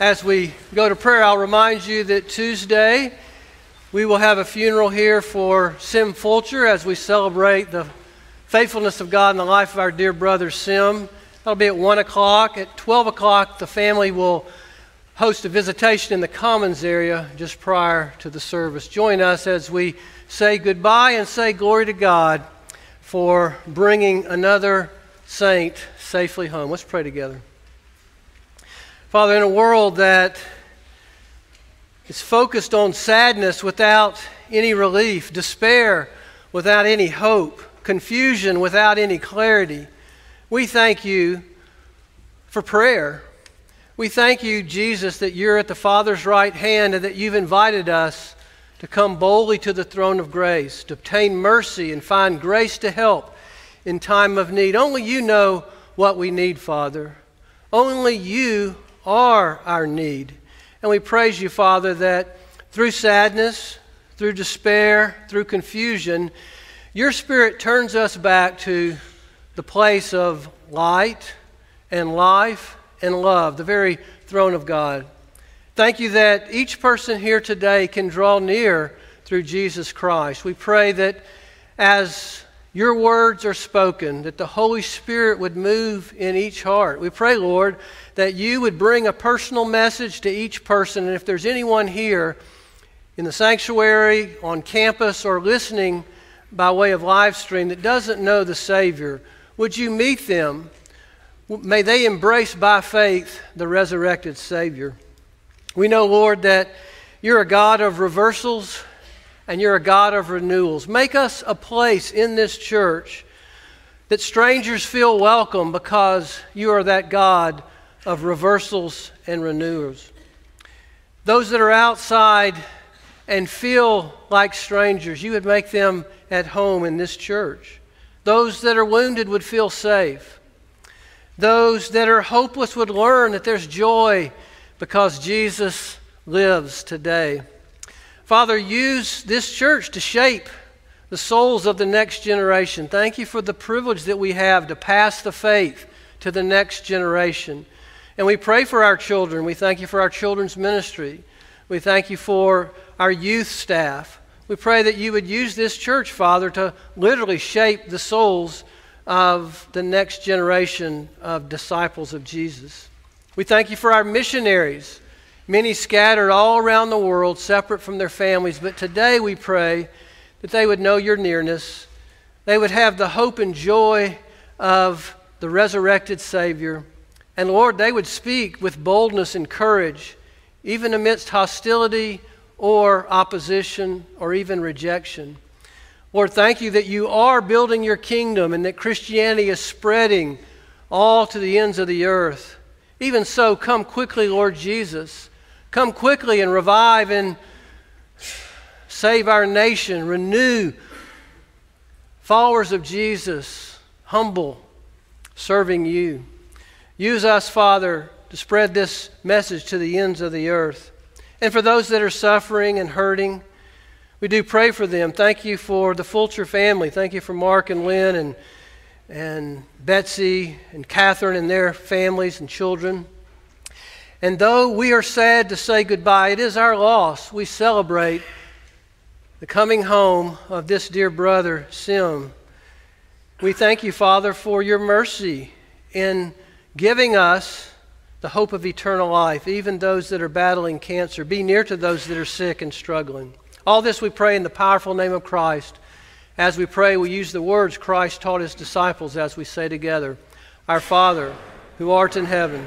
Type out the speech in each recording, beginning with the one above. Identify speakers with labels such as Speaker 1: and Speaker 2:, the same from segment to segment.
Speaker 1: As we go to prayer, I'll remind you that Tuesday we will have a funeral here for Sim Fulcher as we celebrate the faithfulness of God in the life of our dear brother Sim. That'll be at 1 o'clock. At 12 o'clock, the family will host a visitation in the Commons area just prior to the service. Join us as we say goodbye and say glory to God for bringing another saint safely home. Let's pray together. Father, in a world that is focused on sadness without any relief, despair without any hope, confusion without any clarity, we thank you for prayer. We thank you, Jesus, that you're at the Father's right hand and that you've invited us to come boldly to the throne of grace, to obtain mercy and find grace to help in time of need. Only you know what we need, Father. Only you are our need. And we praise you, Father, that through sadness, through despair, through confusion, your Spirit turns us back to the place of light and life and love, the very throne of God. Thank you that each person here today can draw near through Jesus Christ. We pray that as your words are spoken, that the Holy Spirit would move in each heart. We pray, Lord, that you would bring a personal message to each person. And if there's anyone here in the sanctuary, on campus, or listening by way of live stream that doesn't know the Savior, would you meet them? May they embrace by faith the resurrected Savior. We know, Lord, that you're a God of reversals and you're a God of renewals. Make us a place in this church that strangers feel welcome because you are that God of reversals and renewals. Those that are outside and feel like strangers, you would make them at home in this church. Those that are wounded would feel safe. Those that are hopeless would learn that there's joy because Jesus lives today. Father, use this church to shape the souls of the next generation. Thank you for the privilege that we have to pass the faith to the next generation. And we pray for our children. We thank you for our children's ministry. We thank you for our youth staff. We pray that you would use this church, Father, to literally shape the souls of the next generation of disciples of Jesus. We thank you for our missionaries many scattered all around the world, separate from their families. But today we pray that they would know your nearness. They would have the hope and joy of the resurrected Savior. And Lord, they would speak with boldness and courage, even amidst hostility or opposition or even rejection. Lord, thank you that you are building your kingdom and that Christianity is spreading all to the ends of the earth. Even so, come quickly, Lord Jesus. Come quickly and revive and save our nation. Renew followers of Jesus, humble, serving you. Use us, Father, to spread this message to the ends of the earth. And for those that are suffering and hurting, we do pray for them. Thank you for the Fulcher family. Thank you for Mark and Lynn and, and Betsy and Catherine and their families and children. And though we are sad to say goodbye, it is our loss. We celebrate the coming home of this dear brother, Sim. We thank you, Father, for your mercy in giving us the hope of eternal life, even those that are battling cancer. Be near to those that are sick and struggling. All this we pray in the powerful name of Christ. As we pray, we use the words Christ taught his disciples as we say together Our Father, who art in heaven,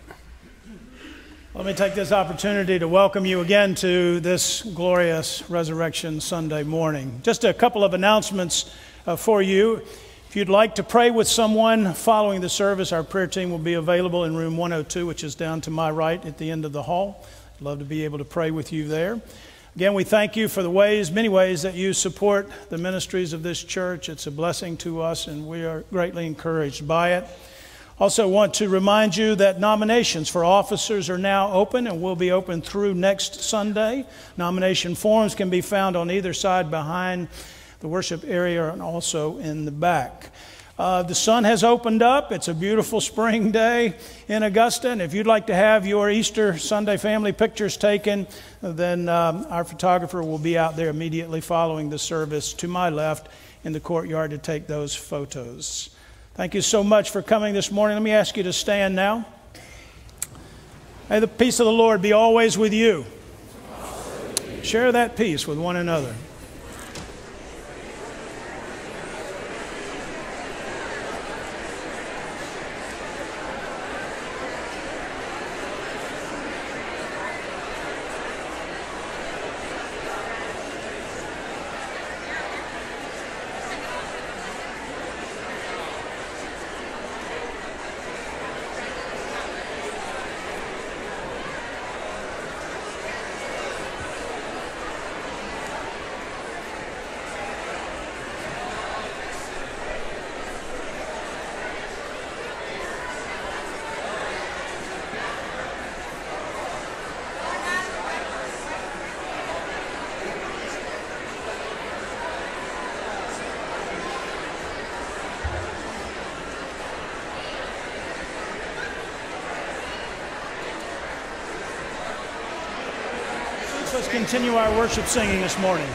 Speaker 2: Let me take this opportunity to welcome you again to this glorious Resurrection Sunday morning. Just a couple of announcements uh, for you. If you'd like to pray with someone following the service, our prayer team will be available in room 102, which is down to my right at the end of the hall. I'd love to be able to pray with you there. Again, we thank you for the ways, many ways that you support the ministries of this church. It's a blessing to us, and we are greatly encouraged by it. Also, want to remind you that nominations for officers are now open and will be open through next Sunday. Nomination forms can be found on either side behind the worship area and also in the back. Uh, the sun has opened up. It's a beautiful spring day in Augusta. And if you'd like to have your Easter Sunday family pictures taken, then um, our photographer will be out there immediately following the service to my left in the courtyard to take those photos. Thank you so much for coming this morning. Let me ask you to stand now. May the peace of the Lord be always with you. Share that peace with one another. Let's continue our worship singing this morning.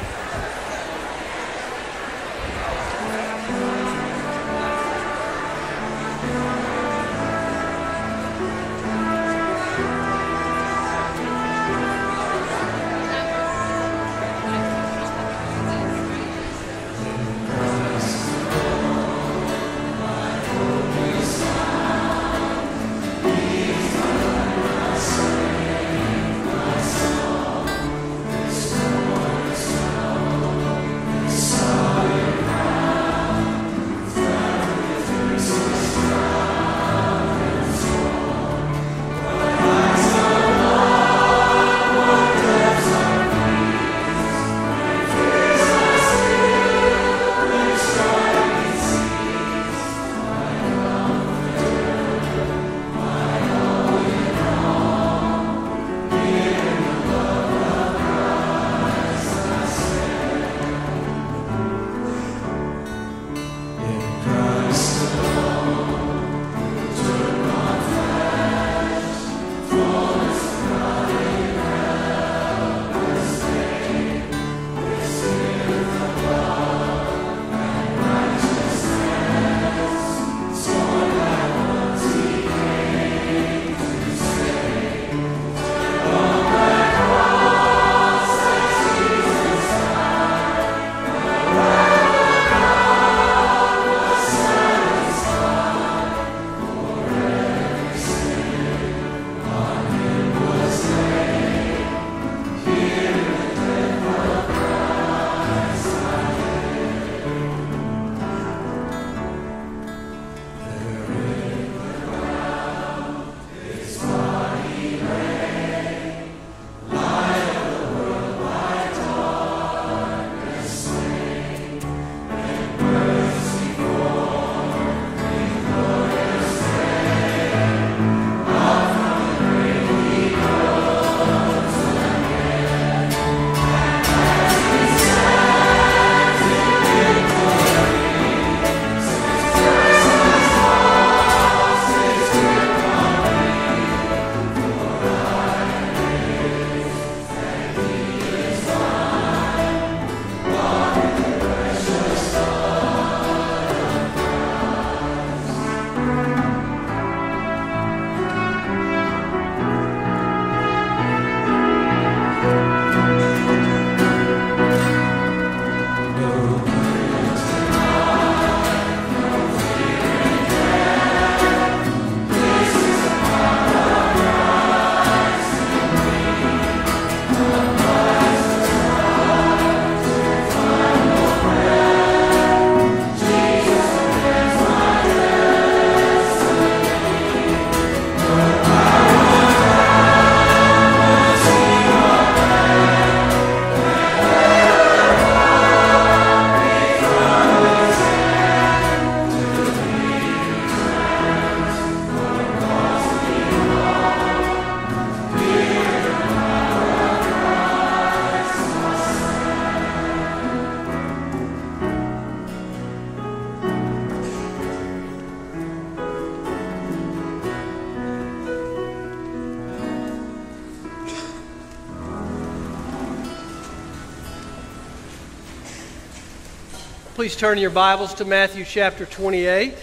Speaker 1: Please turn your Bibles to Matthew chapter 28.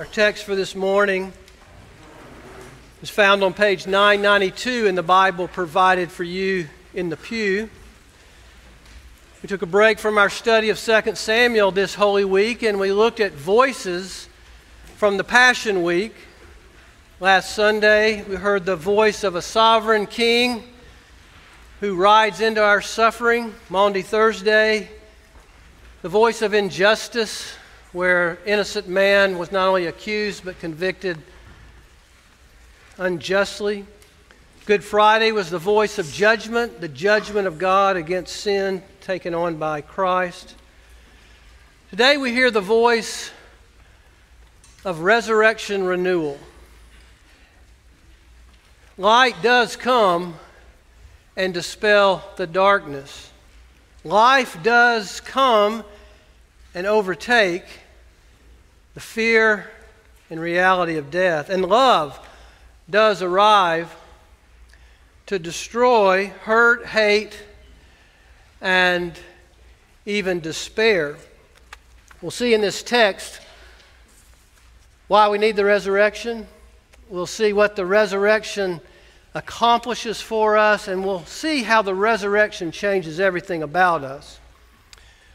Speaker 1: Our text for this morning is found on page 992 in the Bible provided for you in the pew. We took a break from our study of 2 Samuel this Holy Week and we looked at voices from the Passion Week. Last Sunday, we heard the voice of a sovereign king who rides into our suffering. Maundy Thursday, the voice of injustice, where innocent man was not only accused but convicted unjustly. Good Friday was the voice of judgment, the judgment of God against sin taken on by Christ. Today we hear the voice of resurrection renewal. Light does come and dispel the darkness. Life does come and overtake the fear and reality of death. And love does arrive to destroy hurt, hate, and even despair. We'll see in this text why we need the resurrection. We'll see what the resurrection accomplishes for us, and we'll see how the resurrection changes everything about us.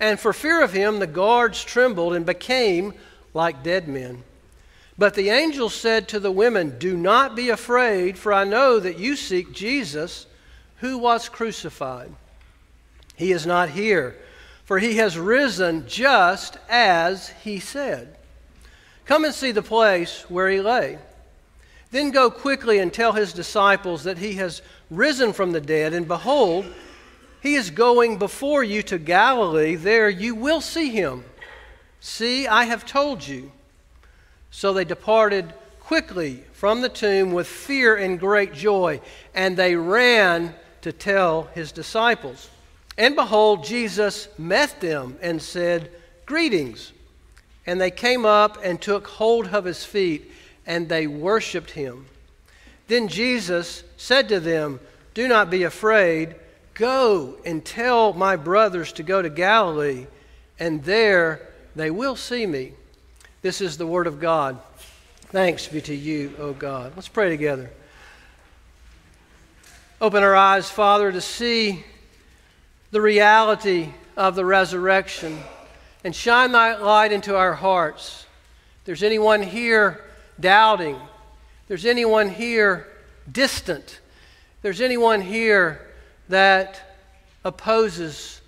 Speaker 1: And for fear of him, the guards trembled and became like dead men. But the angel said to the women, Do not be afraid, for I know that you seek Jesus, who was crucified. He is not here, for he has risen just as he said. Come and see the place where he lay. Then go quickly and tell his disciples that he has risen from the dead, and behold, he is going before you to Galilee. There you will see him. See, I have told you. So they departed quickly from the tomb with fear and great joy, and they ran to tell his disciples. And behold, Jesus met them and said, Greetings. And they came up and took hold of his feet, and they worshiped him. Then Jesus said to them, Do not be afraid. Go and tell my brothers to go to Galilee, and there they will see me. This is the word of God. Thanks be to you, O God. Let's pray together. Open our eyes, Father, to see the reality of the resurrection and shine thy light into our hearts. There's anyone here doubting, there's anyone here distant, there's anyone here that opposes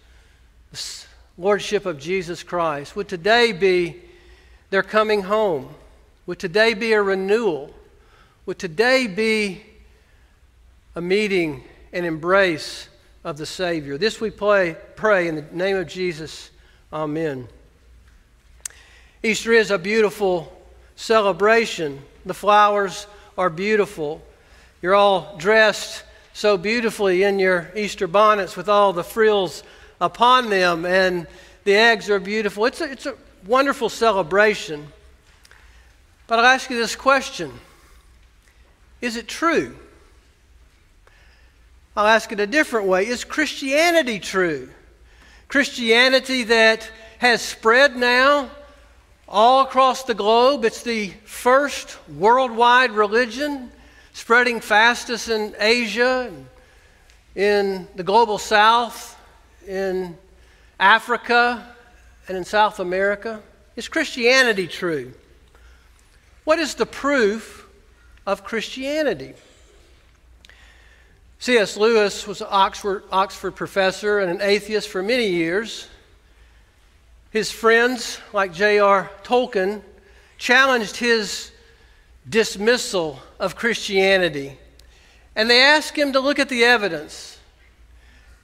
Speaker 1: the lordship of Jesus Christ? Would today be their coming home? Would today be a renewal? Would today be a meeting and embrace of the Savior? This we pray, pray in the name of Jesus. Amen. Easter is a beautiful celebration. The flowers are beautiful. You're all dressed so beautifully in your Easter bonnets with all the frills upon them, and the eggs are beautiful. It's a, it's a wonderful celebration. But I'll ask you this question Is it true? I'll ask it a different way Is Christianity true? Christianity that has spread now all across the globe. It's the first worldwide religion spreading fastest in Asia, in the global south, in Africa, and in South America? Is Christianity true? What is the proof of Christianity? C.S. Lewis was an Oxford, Oxford professor and an atheist for many years. His friends, like J.R. Tolkien, challenged his dismissal of Christianity. And they asked him to look at the evidence.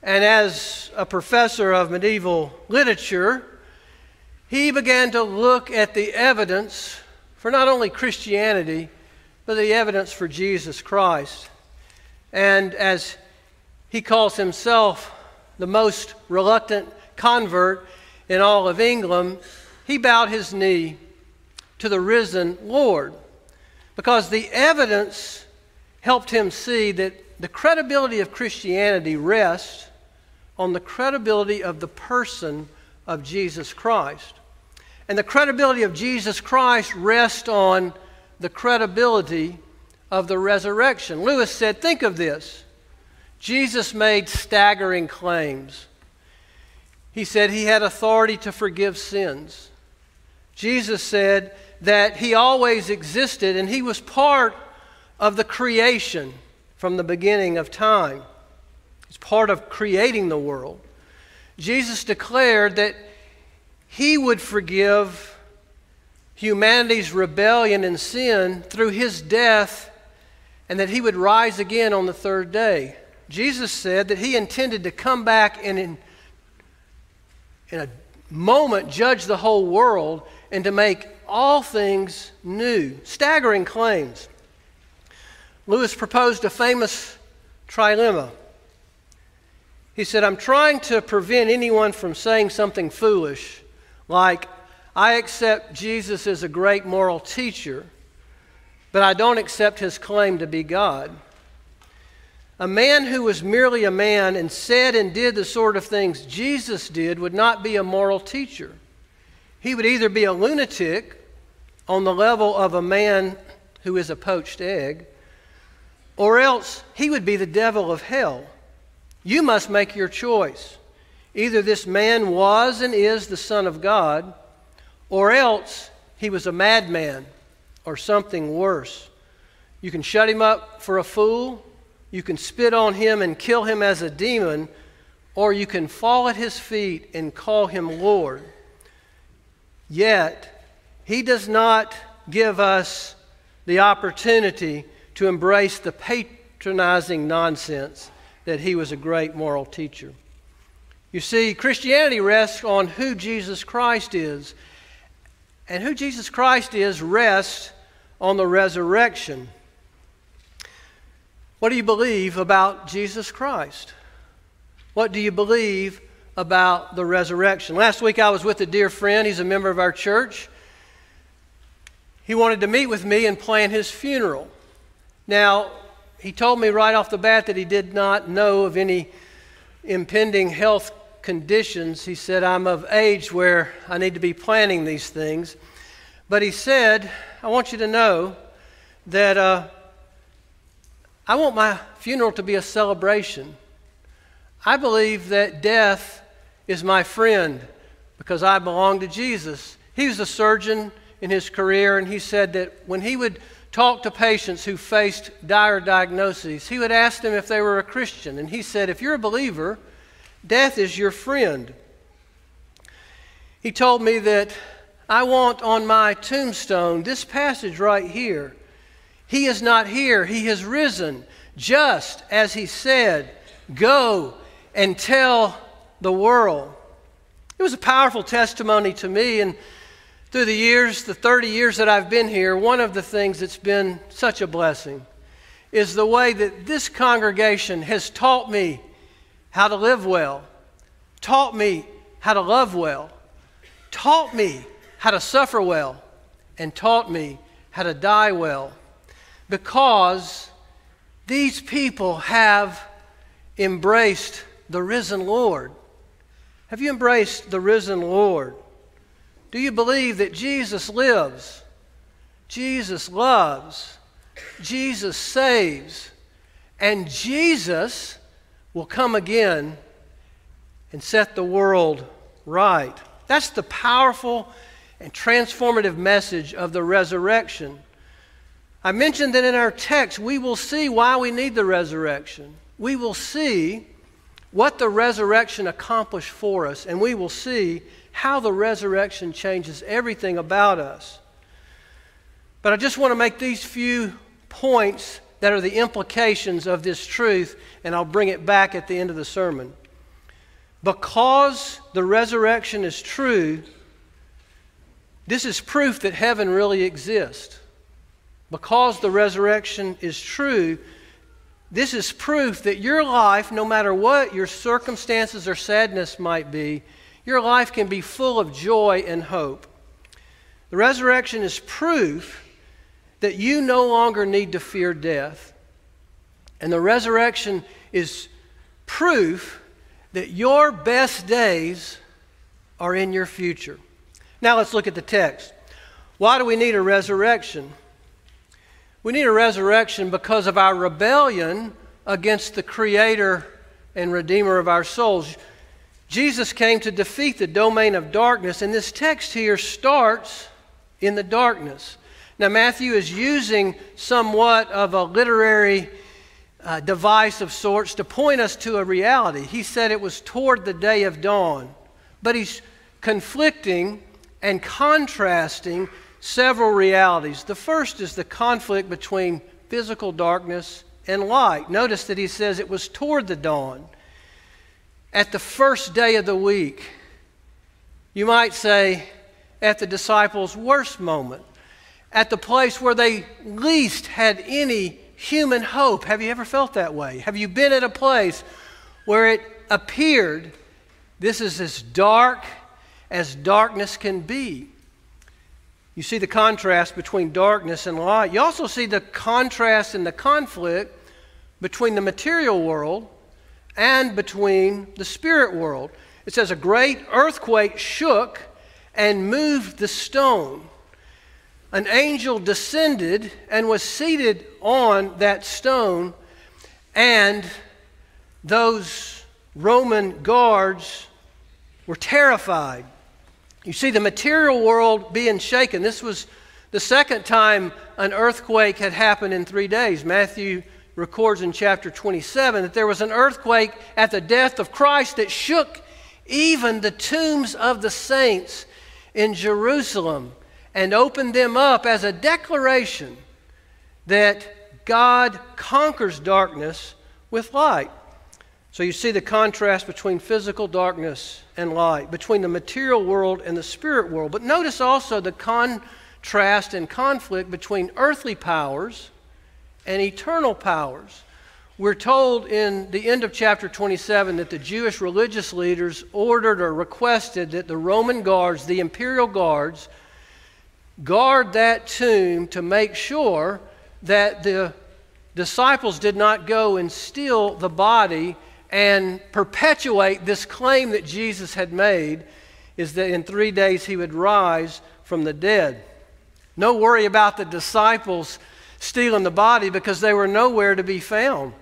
Speaker 1: And as a professor of medieval literature, he began to look at the evidence for not only Christianity, but the evidence for Jesus Christ. And as he calls himself the most reluctant convert in all of England, he bowed his knee to the risen Lord because the evidence helped him see that the credibility of Christianity rests on the credibility of the person of Jesus Christ. And the credibility of Jesus Christ rests on the credibility of the resurrection. Lewis said, Think of this. Jesus made staggering claims. He said he had authority to forgive sins. Jesus said that he always existed and he was part of the creation from the beginning of time. He's part of creating the world. Jesus declared that he would forgive humanity's rebellion and sin through his death and that he would rise again on the third day. Jesus said that he intended to come back and in, in a moment judge the whole world and to make all things new. Staggering claims. Lewis proposed a famous trilemma. He said, I'm trying to prevent anyone from saying something foolish like, I accept Jesus as a great moral teacher, but I don't accept his claim to be God. A man who was merely a man and said and did the sort of things Jesus did would not be a moral teacher. He would either be a lunatic on the level of a man who is a poached egg, or else he would be the devil of hell. You must make your choice. Either this man was and is the Son of God, or else he was a madman or something worse. You can shut him up for a fool, you can spit on him and kill him as a demon, or you can fall at his feet and call him Lord. Yet, he does not give us the opportunity to embrace the patronizing nonsense that he was a great moral teacher. You see, Christianity rests on who Jesus Christ is. And who Jesus Christ is rests on the resurrection. What do you believe about Jesus Christ? What do you believe about the resurrection? Last week I was with a dear friend. He's a member of our church. He wanted to meet with me and plan his funeral. Now, he told me right off the bat that he did not know of any impending health conditions. He said, I'm of age where I need to be planning these things. But he said, I want you to know that uh, I want my funeral to be a celebration. I believe that death is my friend because I belong to Jesus. He was a surgeon in his career, and he said that when he would talk to patients who faced dire diagnoses, he would ask them if they were a Christian. And he said, If you're a believer, death is your friend. He told me that I want on my tombstone this passage right here. He is not here, he has risen, just as he said, Go and tell the world. It was a powerful testimony to me, and through the years, the 30 years that I've been here, one of the things that's been such a blessing is the way that this congregation has taught me how to live well, taught me how to love well, taught me how to suffer well, and taught me how to die well. Because these people have embraced the risen Lord. Have you embraced the risen Lord? Do you believe that Jesus lives? Jesus loves. Jesus saves. And Jesus will come again and set the world right. That's the powerful and transformative message of the resurrection. I mentioned that in our text, we will see why we need the resurrection. We will see what the resurrection accomplished for us, and we will see how the resurrection changes everything about us. But I just want to make these few points that are the implications of this truth, and I'll bring it back at the end of the sermon. Because the resurrection is true, This is proof that heaven really exists. Because the resurrection is true, this is proof that your life, no matter what your circumstances or sadness might be, your life can be full of joy and hope. The resurrection is proof that you no longer need to fear death. And the resurrection is proof that your best days are in your future. Now let's look at the text. Why do we need a resurrection? We need a resurrection because of our rebellion against the Creator and Redeemer of our souls. Jesus came to defeat the domain of darkness, and this text here starts in the darkness. Now, Matthew is using somewhat of a literary uh, device of sorts to point us to a reality. He said it was toward the day of dawn, but he's conflicting and contrasting several realities. The first is the conflict between physical darkness and light. Notice that he says it was toward the dawn, at the first day of the week. You might say, at the disciples' worst moment, at the place where they least had any human hope. Have you ever felt that way? Have you been at a place where it appeared this is as dark as darkness can be? You see the contrast between darkness and light. You also see the contrast and the conflict between the material world and between the spirit world. It says, A great earthquake shook and moved the stone an angel descended and was seated on that stone, and those Roman guards were terrified. You see the material world being shaken. This was the second time an earthquake had happened in three days. Matthew records in chapter 27 that there was an earthquake at the death of Christ that shook even the tombs of the saints in Jerusalem and opened them up as a declaration that God conquers darkness with light. So you see the contrast between physical darkness and light, between the material world and the spirit world. But notice also the contrast and conflict between earthly powers and eternal powers. We're told in the end of chapter 27 that the Jewish religious leaders ordered or requested that the Roman guards, the imperial guards, guard that tomb to make sure that the disciples did not go and steal the body and perpetuate this claim that Jesus had made is that in three days he would rise from the dead. No worry about the disciples stealing the body because they were nowhere to be found.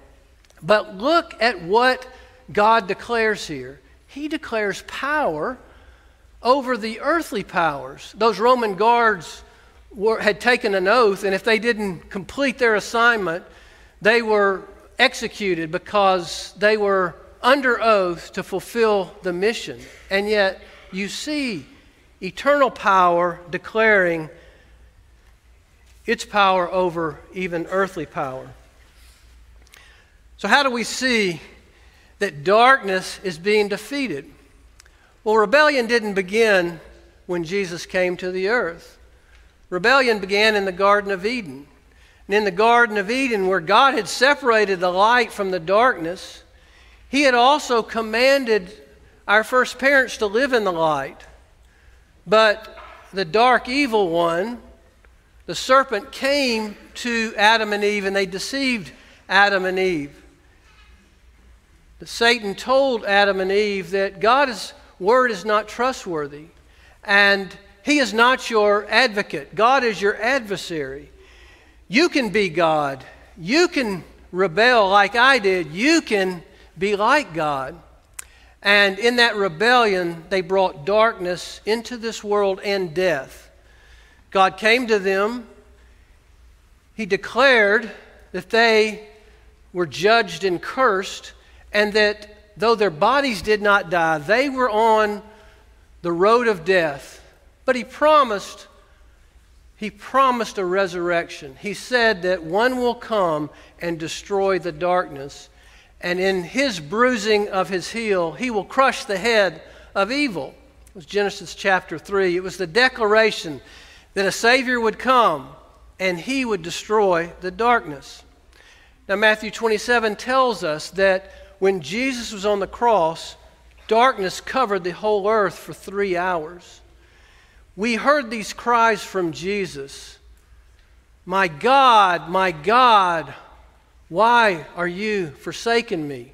Speaker 1: But look at what God declares here. He declares power over the earthly powers. Those Roman guards were, had taken an oath, and if they didn't complete their assignment, they were executed because they were under oath to fulfill the mission. And yet, you see eternal power declaring its power over even earthly power. So, how do we see that darkness is being defeated? Well, rebellion didn't begin when Jesus came to the earth. Rebellion began in the Garden of Eden. And in the Garden of Eden, where God had separated the light from the darkness, He had also commanded our first parents to live in the light. But the dark, evil one, the serpent, came to Adam and Eve and they deceived Adam and Eve. Satan told Adam and Eve that God's word is not trustworthy. And he is not your advocate. God is your adversary. You can be God. You can rebel like I did. You can be like God. And in that rebellion, they brought darkness into this world and death. God came to them. He declared that they were judged and cursed, and that though their bodies did not die, they were on the road of death. But he promised, he promised a resurrection. He said that one will come and destroy the darkness. And in his bruising of his heel, he will crush the head of evil. It was Genesis chapter 3. It was the declaration that a Savior would come and he would destroy the darkness. Now, Matthew 27 tells us that when Jesus was on the cross, darkness covered the whole earth for three hours. We heard these cries from Jesus My God, my God, why are you forsaken me?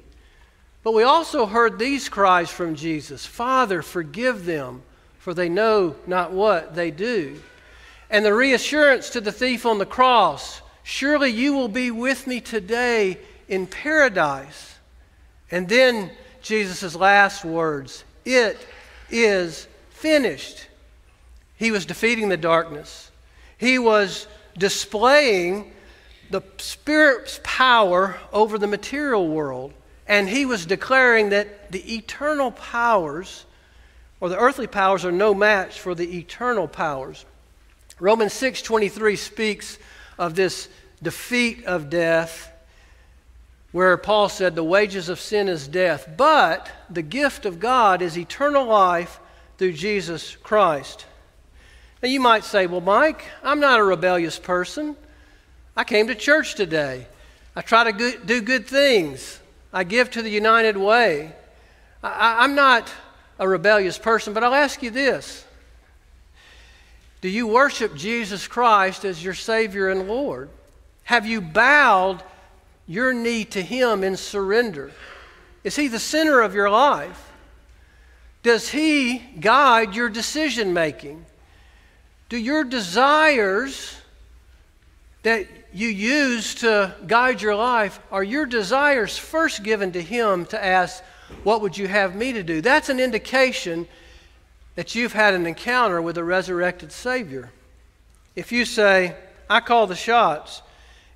Speaker 1: But we also heard these cries from Jesus Father, forgive them, for they know not what they do. And the reassurance to the thief on the cross Surely you will be with me today in paradise. And then Jesus' last words It is finished. He was defeating the darkness, he was displaying the Spirit's power over the material world. And he was declaring that the eternal powers, or the earthly powers, are no match for the eternal powers. Romans 6:23 speaks of this defeat of death, where Paul said, The wages of sin is death, but the gift of God is eternal life through Jesus Christ. Now you might say, Well, Mike, I'm not a rebellious person. I came to church today. I try to do good things. I give to the United Way. I, I'm not a rebellious person, but I'll ask you this Do you worship Jesus Christ as your Savior and Lord? Have you bowed your knee to Him in surrender? Is He the center of your life? Does He guide your decision making? Do your desires that you use to guide your life, are your desires first given to Him to ask, What would you have me to do? That's an indication that you've had an encounter with a resurrected Savior. If you say, I call the shots,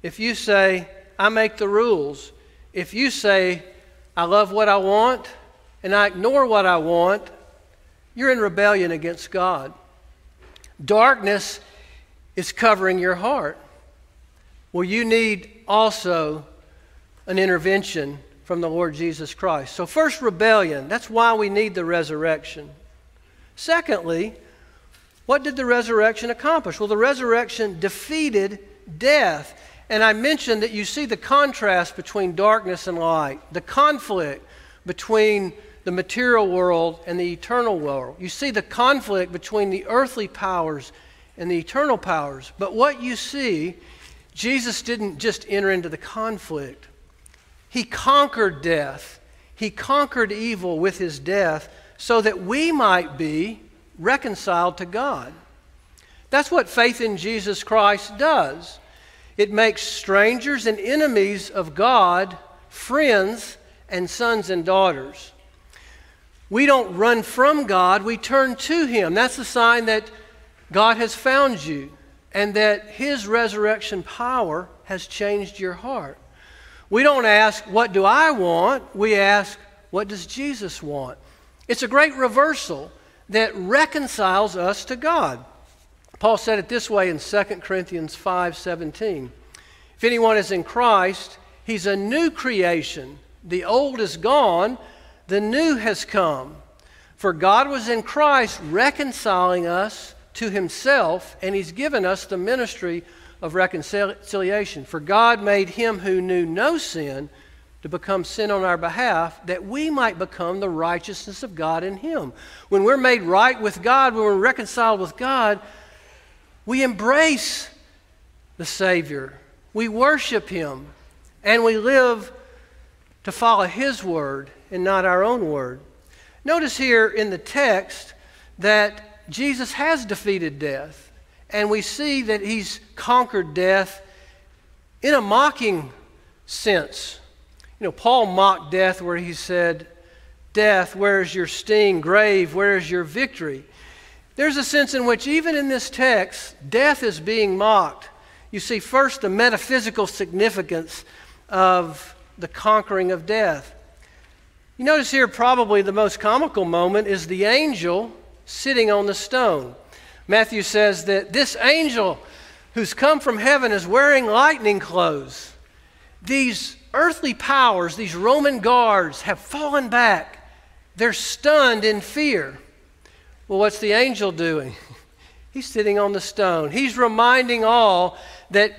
Speaker 1: if you say, I make the rules, if you say, I love what I want and I ignore what I want, you're in rebellion against God. Darkness is covering your heart. Well, you need also an intervention from the Lord Jesus Christ. So, first, rebellion. That's why we need the resurrection. Secondly, what did the resurrection accomplish? Well, the resurrection defeated death. And I mentioned that you see the contrast between darkness and light, the conflict between the material world and the eternal world. You see the conflict between the earthly powers and the eternal powers. But what you see, Jesus didn't just enter into the conflict, He conquered death, He conquered evil with His death so that we might be reconciled to God. That's what faith in Jesus Christ does. It makes strangers and enemies of God friends and sons and daughters. We don't run from God, we turn to Him. That's a sign that God has found you and that His resurrection power has changed your heart. We don't ask, What do I want? We ask, What does Jesus want? It's a great reversal that reconciles us to God. Paul said it this way in 2 Corinthians 5:17. If anyone is in Christ, he's a new creation. The old is gone, the new has come. For God was in Christ reconciling us to himself, and he's given us the ministry of reconciliation. For God made him who knew no sin to become sin on our behalf, that we might become the righteousness of God in him. When we're made right with God, when we're reconciled with God, we embrace the Savior, we worship Him, and we live to follow His word and not our own word. Notice here in the text that Jesus has defeated death, and we see that He's conquered death in a mocking sense. You know, Paul mocked death where he said, Death, where is your sting? Grave, where is your victory? There's a sense in which, even in this text, death is being mocked. You see, first, the metaphysical significance of the conquering of death. You notice here, probably the most comical moment is the angel sitting on the stone. Matthew says that this angel who's come from heaven is wearing lightning clothes. These earthly powers, these Roman guards, have fallen back. They're stunned in fear. Well, what's the angel doing? He's sitting on the stone. He's reminding all that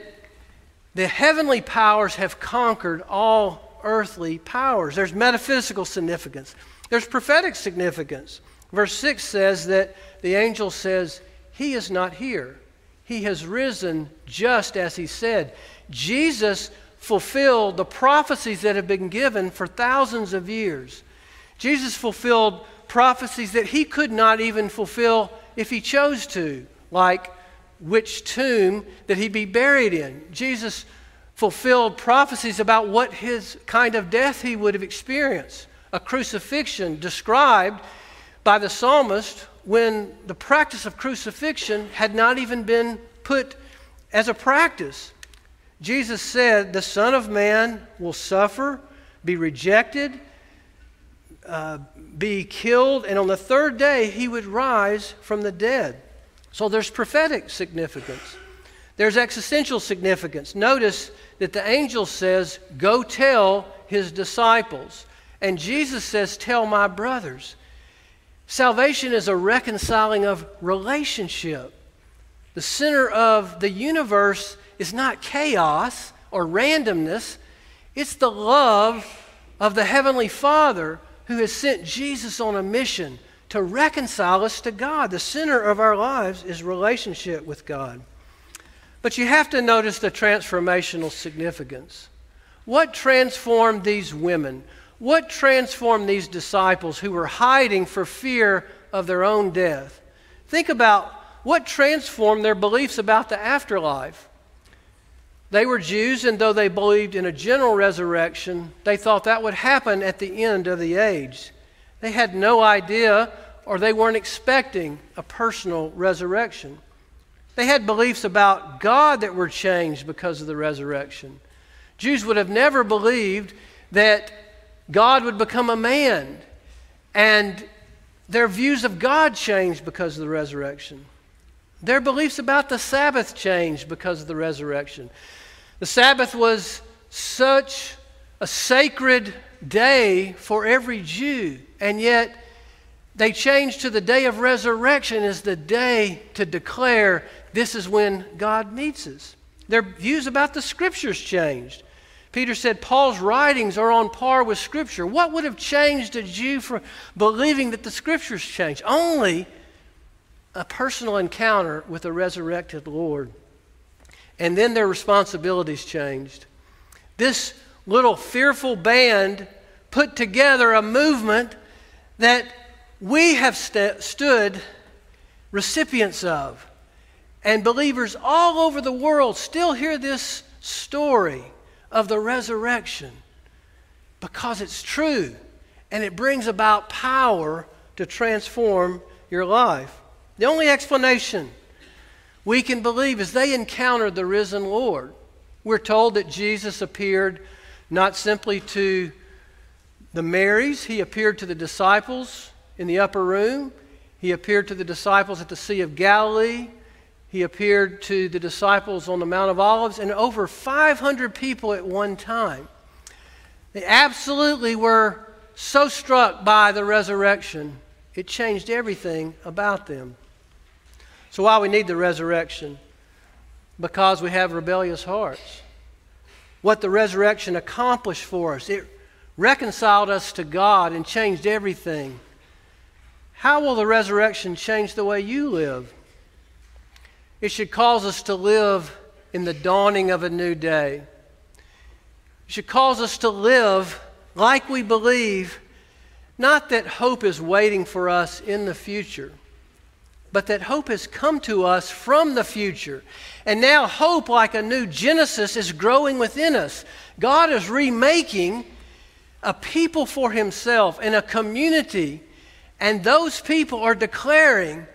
Speaker 1: the heavenly powers have conquered all earthly powers. There's metaphysical significance, there's prophetic significance. Verse 6 says that the angel says, He is not here. He has risen just as He said. Jesus fulfilled the prophecies that have been given for thousands of years. Jesus fulfilled prophecies that he could not even fulfill if he chose to, like which tomb that he'd be buried in. Jesus fulfilled prophecies about what his kind of death he would have experienced, a crucifixion described by the psalmist when the practice of crucifixion had not even been put as a practice. Jesus said, The Son of Man will suffer, be rejected, uh, be killed, and on the third day he would rise from the dead. So there's prophetic significance. There's existential significance. Notice that the angel says, Go tell his disciples. And Jesus says, Tell my brothers. Salvation is a reconciling of relationship. The center of the universe is not chaos or randomness, it's the love of the Heavenly Father who has sent Jesus on a mission to reconcile us to God. The center of our lives is relationship with God. But you have to notice the transformational significance. What transformed these women? What transformed these disciples who were hiding for fear of their own death? Think about what transformed their beliefs about the afterlife. They were Jews, and though they believed in a general resurrection, they thought that would happen at the end of the age. They had no idea, or they weren't expecting, a personal resurrection. They had beliefs about God that were changed because of the resurrection. Jews would have never believed that God would become a man, and their views of God changed because of the resurrection. Their beliefs about the Sabbath changed because of the resurrection. The Sabbath was such a sacred day for every Jew, and yet they changed to the day of resurrection as the day to declare this is when God meets us. Their views about the scriptures changed. Peter said Paul's writings are on par with Scripture. What would have changed a Jew for believing that the Scriptures changed? Only a personal encounter with a resurrected Lord. And then their responsibilities changed. This little fearful band put together a movement that we have st- stood recipients of. And believers all over the world still hear this story of the resurrection because it's true and it brings about power to transform your life. The only explanation we can believe is they encountered the risen Lord. We're told that Jesus appeared not simply to the Marys, he appeared to the disciples in the upper room, he appeared to the disciples at the Sea of Galilee, he appeared to the disciples on the Mount of Olives, and over 500 people at one time. They absolutely were so struck by the resurrection, it changed everything about them. So, why we need the resurrection? Because we have rebellious hearts. What the resurrection accomplished for us, it reconciled us to God and changed everything. How will the resurrection change the way you live? It should cause us to live in the dawning of a new day. It should cause us to live like we believe, not that hope is waiting for us in the future but that hope has come to us from the future. And now, hope, like a new Genesis, is growing within us. God is remaking a people for Himself and a community, and those people are declaring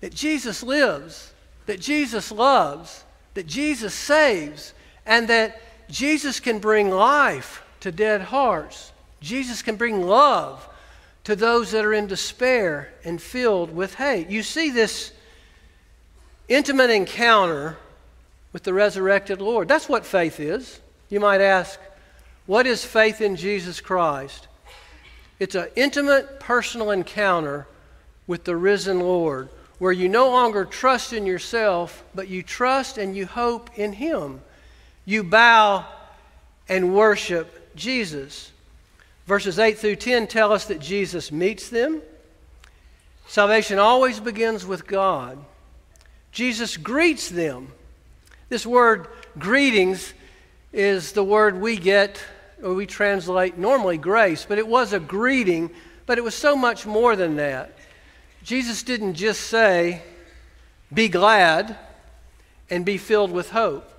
Speaker 1: that Jesus lives, that Jesus loves, that Jesus saves, and that Jesus can bring life to dead hearts. Jesus can bring love to those that are in despair and filled with hate. You see this intimate encounter with the resurrected Lord. That's what faith is. You might ask, what is faith in Jesus Christ? It's an intimate personal encounter with the risen Lord, where you no longer trust in yourself, but you trust and you hope in Him. You bow and worship Jesus. Verses 8 through 10 tell us that Jesus meets them. Salvation always begins with God. Jesus greets them. This word greetings is the word we get, or we translate normally grace, but it was a greeting, but it was so much more than that. Jesus didn't just say, be glad and be filled with hope.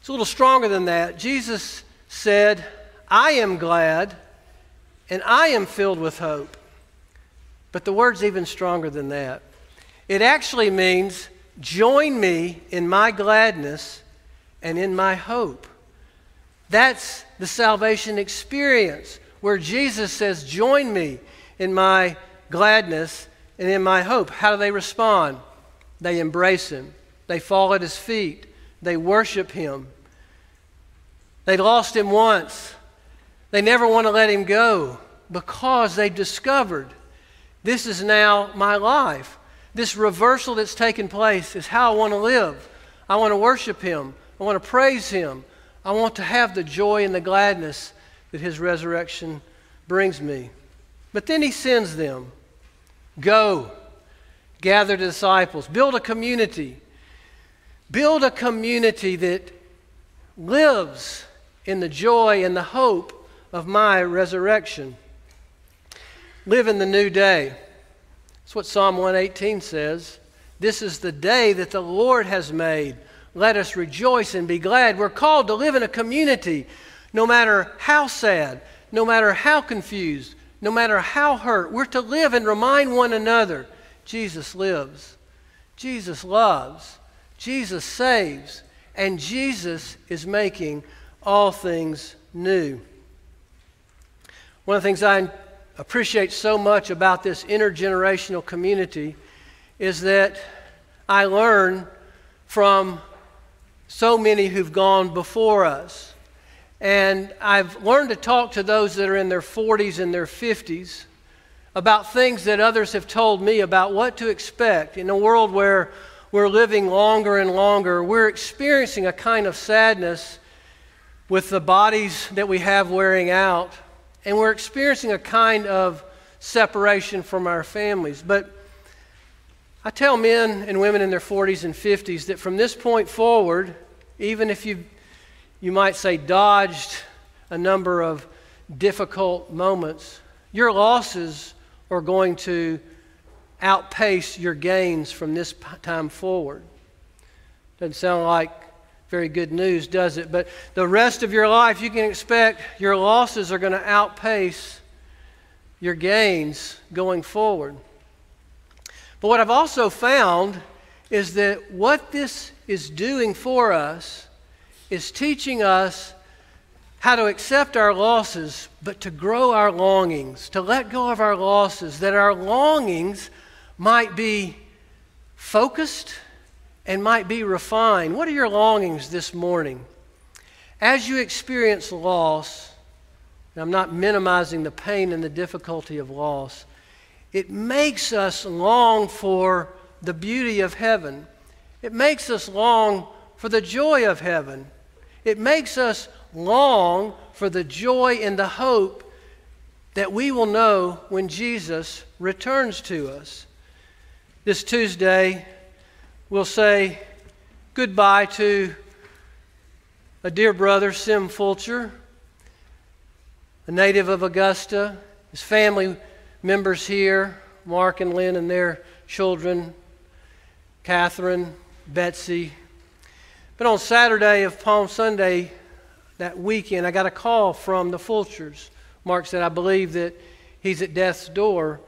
Speaker 1: It's a little stronger than that. Jesus said, I am glad and I am filled with hope. But the word's even stronger than that. It actually means, join me in my gladness and in my hope. That's the salvation experience where Jesus says, Join me in my gladness and in my hope. How do they respond? They embrace him, they fall at his feet, they worship him. They lost him once, they never want to let him go because they discovered this is now my life. This reversal that's taken place is how I want to live. I want to worship him, I want to praise him. I want to have the joy and the gladness that his resurrection brings me. But then he sends them go, gather disciples, build a community. Build a community that lives in the joy and the hope of my resurrection. Live in the new day. That's what Psalm 118 says. This is the day that the Lord has made. Let us rejoice and be glad. We're called to live in a community no matter how sad, no matter how confused, no matter how hurt. We're to live and remind one another Jesus lives, Jesus loves, Jesus saves, and Jesus is making all things new. One of the things I appreciate so much about this intergenerational community is that I learn from so many who've gone before us. And I've learned to talk to those that are in their 40s and their 50s about things that others have told me about what to expect in a world where we're living longer and longer. We're experiencing a kind of sadness with the bodies that we have wearing out, and we're experiencing a kind of separation from our families. But I tell men and women in their 40s and 50s that from this point forward, even if you, you might say, dodged a number of difficult moments, your losses are going to outpace your gains from this time forward. Doesn't sound like very good news, does it? But the rest of your life, you can expect your losses are going to outpace your gains going forward. But what I've also found is that what this is doing for us is teaching us how to accept our losses, but to grow our longings, to let go of our losses, that our longings might be focused and might be refined. What are your longings this morning? As you experience loss, I'm not minimizing the pain and the difficulty of loss, it makes us long for the beauty of heaven. It makes us long for the joy of heaven. It makes us long for the joy and the hope that we will know when Jesus returns to us. This Tuesday, we'll say goodbye to a dear brother, Sim Fulcher, a native of Augusta. His family members here, Mark and Lynn and their children, Catherine, Betsy. But on Saturday of Palm Sunday, that weekend, I got a call from the Fulchers. Mark said, I believe that he's at death's door.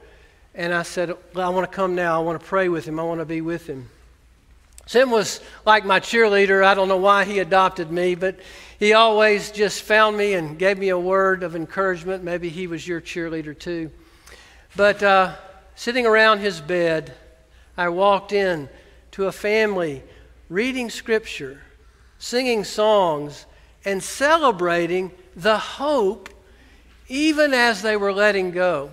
Speaker 1: And I said, well, I want to come now. I want to pray with him. I want to be with him. Sim was like my cheerleader. I don't know why he adopted me, but he always just found me and gave me a word of encouragement. Maybe he was your cheerleader too. But uh, sitting around his bed, I walked in to a family reading scripture, singing songs, and celebrating the hope even as they were letting go.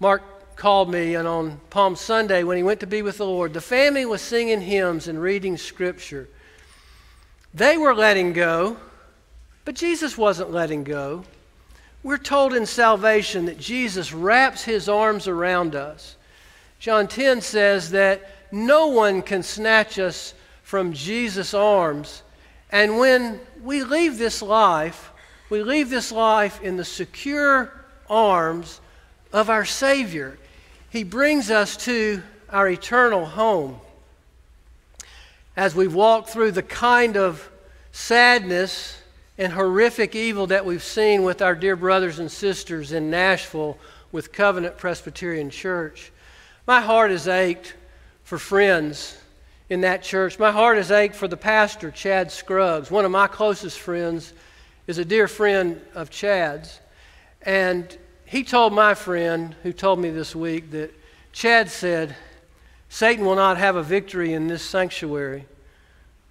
Speaker 1: Mark called me, and on Palm Sunday, when he went to be with the Lord, the family was singing hymns and reading scripture. They were letting go, but Jesus wasn't letting go. We're told in salvation that Jesus wraps his arms around us. John 10 says that no one can snatch us from Jesus' arms. And when we leave this life, we leave this life in the secure arms of our Savior. He brings us to our eternal home. As we've walked through the kind of sadness and horrific evil that we've seen with our dear brothers and sisters in Nashville with Covenant Presbyterian Church, my heart has ached for friends in that church. My heart has ached for the pastor, Chad Scruggs. One of my closest friends is a dear friend of Chad's. And he told my friend, who told me this week, that Chad said, Satan will not have a victory in this sanctuary.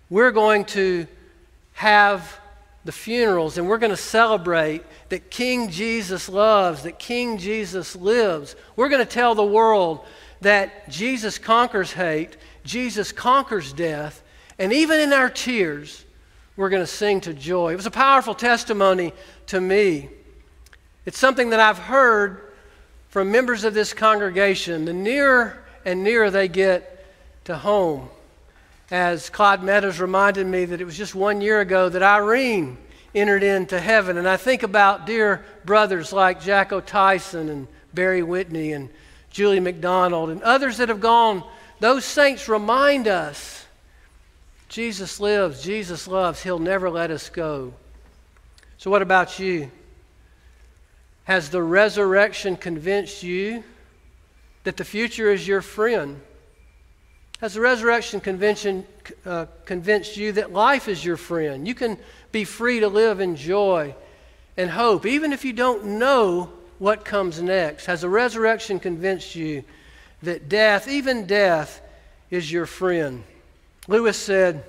Speaker 1: We're going to have the funerals and we're going to celebrate that King Jesus loves, that King Jesus lives. We're going to tell the world that Jesus conquers hate, Jesus conquers death, and even in our tears, we're going to sing to joy. It was a powerful testimony to me. It's something that I've heard from members of this congregation. The nearer and nearer they get to home, as Claude Meadows reminded me that it was just one year ago that Irene entered into heaven. And I think about dear brothers like Jacko Tyson and Barry Whitney and Julie McDonald and others that have gone. Those saints remind us Jesus lives, Jesus loves, He'll never let us go. So, what about you? Has the resurrection convinced you that the future is your friend? Has the resurrection convention uh, convinced you that life is your friend? You can be free to live in joy and hope, even if you don't know what comes next. Has the resurrection convinced you that death, even death, is your friend? Lewis said,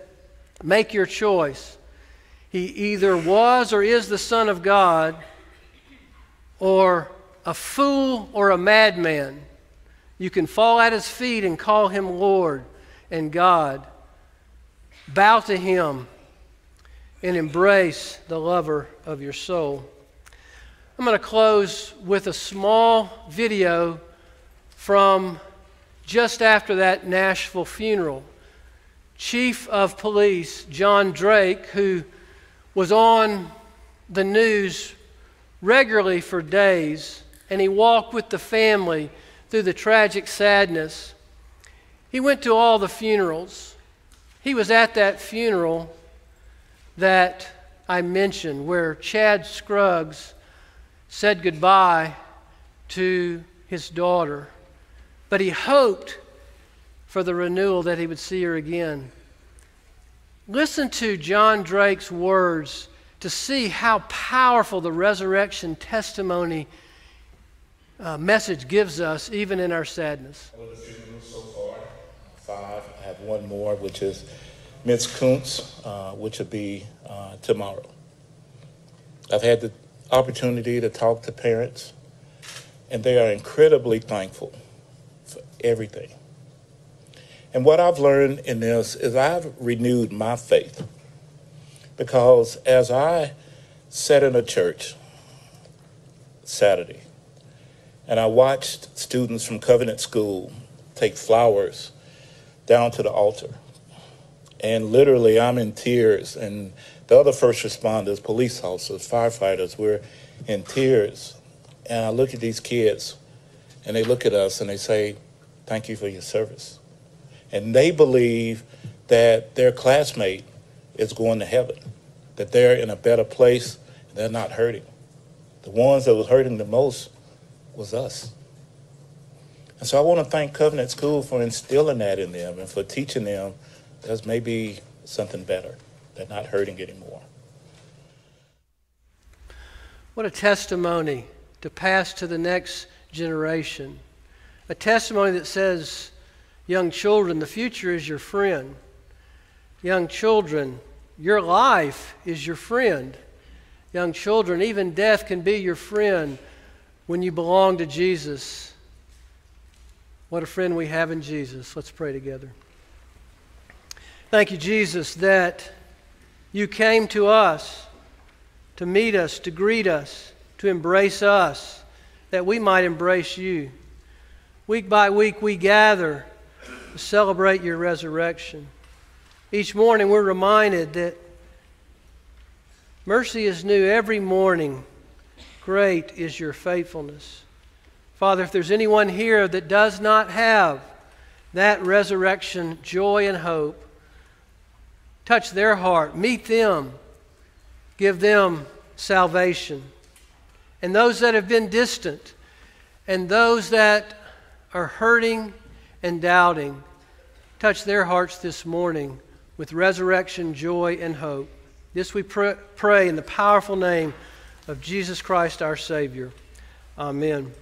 Speaker 1: Make your choice. He either was or is the Son of God or a fool or a madman, you can fall at his feet and call him Lord and God. Bow to him and embrace the lover of your soul. I'm going to close with a small video from just after that Nashville funeral. Chief of Police John Drake, who was on the news regularly for days, and he walked with the family through the tragic sadness. He went to all the funerals. He was at that funeral that I mentioned where Chad Scruggs said goodbye to his daughter, but he hoped for the renewal that he would see her again. Listen to John Drake's words to see how powerful the resurrection testimony uh, message gives us, even in our sadness.
Speaker 3: so far, five. I have one more, which is Miss Koonce, uh, which will be uh, tomorrow. I've had the opportunity to talk to parents, and they are incredibly thankful everything. And what I've learned in this is I've renewed my faith because as I sat in a church Saturday and I watched students from Covenant School take flowers down to the altar, and literally I'm in tears, and the other first responders, police officers, firefighters, we're in tears. And I look at these kids, and they look at us and they say, Thank you for your service. And they believe that their classmate is going to heaven, that they're in a better place, and they're not hurting. The ones that was hurting the most was us. And so I want to thank Covenant School for instilling that in them and for teaching them there's maybe something better. They're not hurting anymore.
Speaker 1: What a testimony to pass to the next generation. A testimony that says, young children, the future is your friend. Young children, your life is your friend. Young children, even death can be your friend when you belong to Jesus. What a friend we have in Jesus. Let's pray together. Thank you, Jesus, that you came to us to meet us, to greet us, to embrace us, that we might embrace you. Week by week, we gather to celebrate your resurrection. Each morning, we're reminded that mercy is new every morning. Great is your faithfulness. Father, if there's anyone here that does not have that resurrection joy and hope, touch their heart, meet them, give them salvation. And those that have been distant, and those that are hurting and doubting, touch their hearts this morning with resurrection joy and hope. This we pray in the powerful name of Jesus Christ our Savior. Amen.